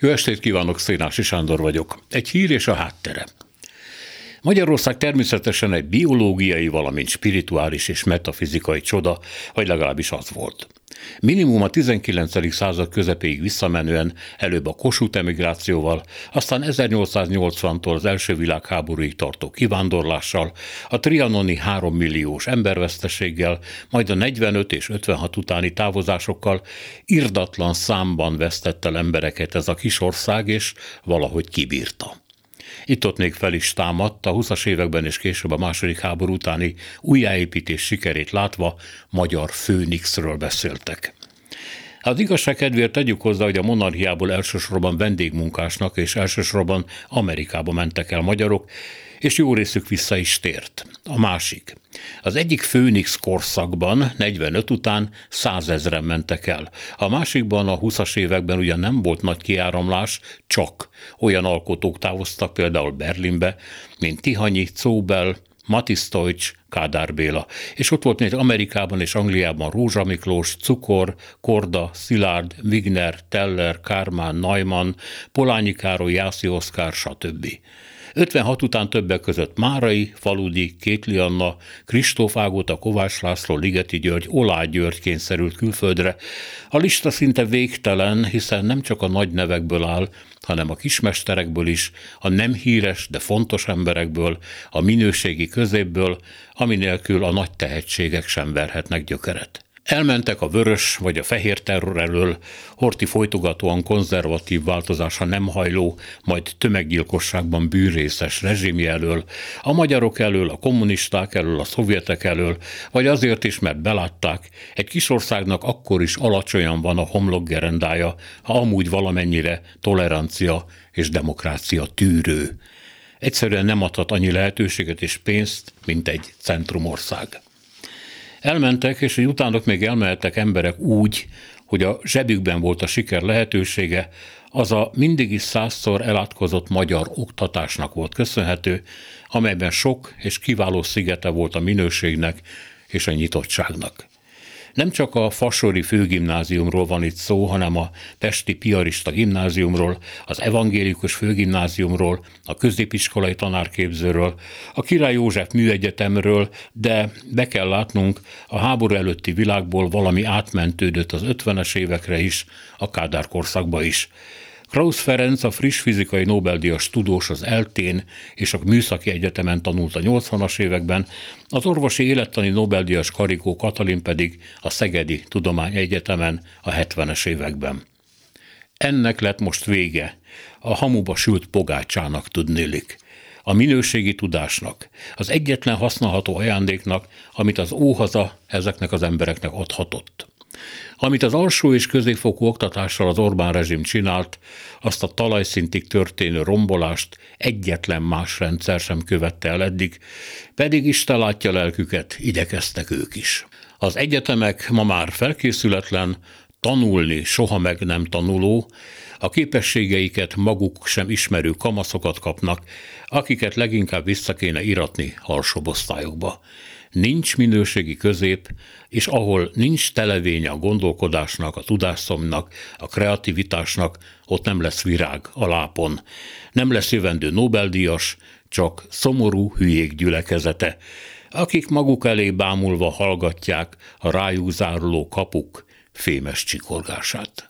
Jó estét kívánok, Szénási Sándor vagyok. Egy hír és a háttere. Magyarország természetesen egy biológiai, valamint spirituális és metafizikai csoda, vagy legalábbis az volt. Minimum a 19. század közepéig visszamenően előbb a Kossuth emigrációval, aztán 1880-tól az első világháborúig tartó kivándorlással, a trianoni 3 milliós emberveszteséggel, majd a 45 és 56 utáni távozásokkal irdatlan számban vesztett el embereket ez a kis ország, és valahogy kibírta. Itt-ott még fel is támadt, a 20-as években és később a második háború utáni újjáépítés sikerét látva magyar főnixről beszéltek. Az igazság kedvéért tegyük hozzá, hogy a monarchiából elsősorban vendégmunkásnak és elsősorban Amerikába mentek el magyarok, és jó részük vissza is tért. A másik. Az egyik Főnix korszakban, 45 után százezren mentek el. A másikban a 20-as években ugyan nem volt nagy kiáramlás, csak olyan alkotók távoztak például Berlinbe, mint Tihanyi, Czóbel, Matisztojcs, Kádár Béla. És ott volt még Amerikában és Angliában Rózsa Miklós, Cukor, Korda, Szilárd, Wigner, Teller, Kármán, Neumann, Polányi Károly, Jászi Oszkár, stb. 56 után többek között Márai, Faludi, Kétli Anna, Kristóf Ágóta, Kovács László, Ligeti György, Olá György kényszerült külföldre. A lista szinte végtelen, hiszen nem csak a nagy nevekből áll, hanem a kismesterekből is, a nem híres, de fontos emberekből, a minőségi középből, ami nélkül a nagy tehetségek sem verhetnek gyökeret. Elmentek a vörös vagy a fehér terror elől, Horti folytogatóan konzervatív változása nem hajló, majd tömeggyilkosságban bűnrészes rezsimi elől, a magyarok elől, a kommunisták elől, a szovjetek elől, vagy azért is, mert belátták, egy kisországnak akkor is alacsonyan van a homlokgerendája, ha amúgy valamennyire tolerancia és demokrácia tűrő. Egyszerűen nem adhat annyi lehetőséget és pénzt, mint egy centrumország. Elmentek, és hogy utánok még elmehettek emberek úgy, hogy a zsebükben volt a siker lehetősége, az a mindig is százszor elátkozott magyar oktatásnak volt köszönhető, amelyben sok és kiváló szigete volt a minőségnek és a nyitottságnak. Nem csak a Fasori főgimnáziumról van itt szó, hanem a Pesti Piarista gimnáziumról, az evangélikus főgimnáziumról, a középiskolai tanárképzőről, a Király József műegyetemről, de be kell látnunk, a háború előtti világból valami átmentődött az 50-es évekre is, a Kádár korszakba is. Krausz Ferenc, a friss fizikai Nobel-díjas tudós az Eltén és a Műszaki Egyetemen tanult a 80-as években, az orvosi élettani Nobel-díjas Karikó Katalin pedig a Szegedi Tudományegyetemen a 70-es években. Ennek lett most vége, a hamuba sült pogácsának tudnélik a minőségi tudásnak, az egyetlen használható ajándéknak, amit az óhaza ezeknek az embereknek adhatott. Amit az alsó és középfokú oktatással az Orbán rezsim csinált, azt a talajszintig történő rombolást egyetlen más rendszer sem követte el eddig, pedig Isten látja lelküket, igyekeztek ők is. Az egyetemek ma már felkészületlen, tanulni soha meg nem tanuló, a képességeiket maguk sem ismerő kamaszokat kapnak, akiket leginkább vissza kéne iratni alsóbb osztályokba nincs minőségi közép, és ahol nincs televény a gondolkodásnak, a tudásszomnak, a kreativitásnak, ott nem lesz virág a lápon. Nem lesz jövendő Nobel-díjas, csak szomorú hülyék gyülekezete, akik maguk elé bámulva hallgatják a rájuk záruló kapuk fémes csikorgását.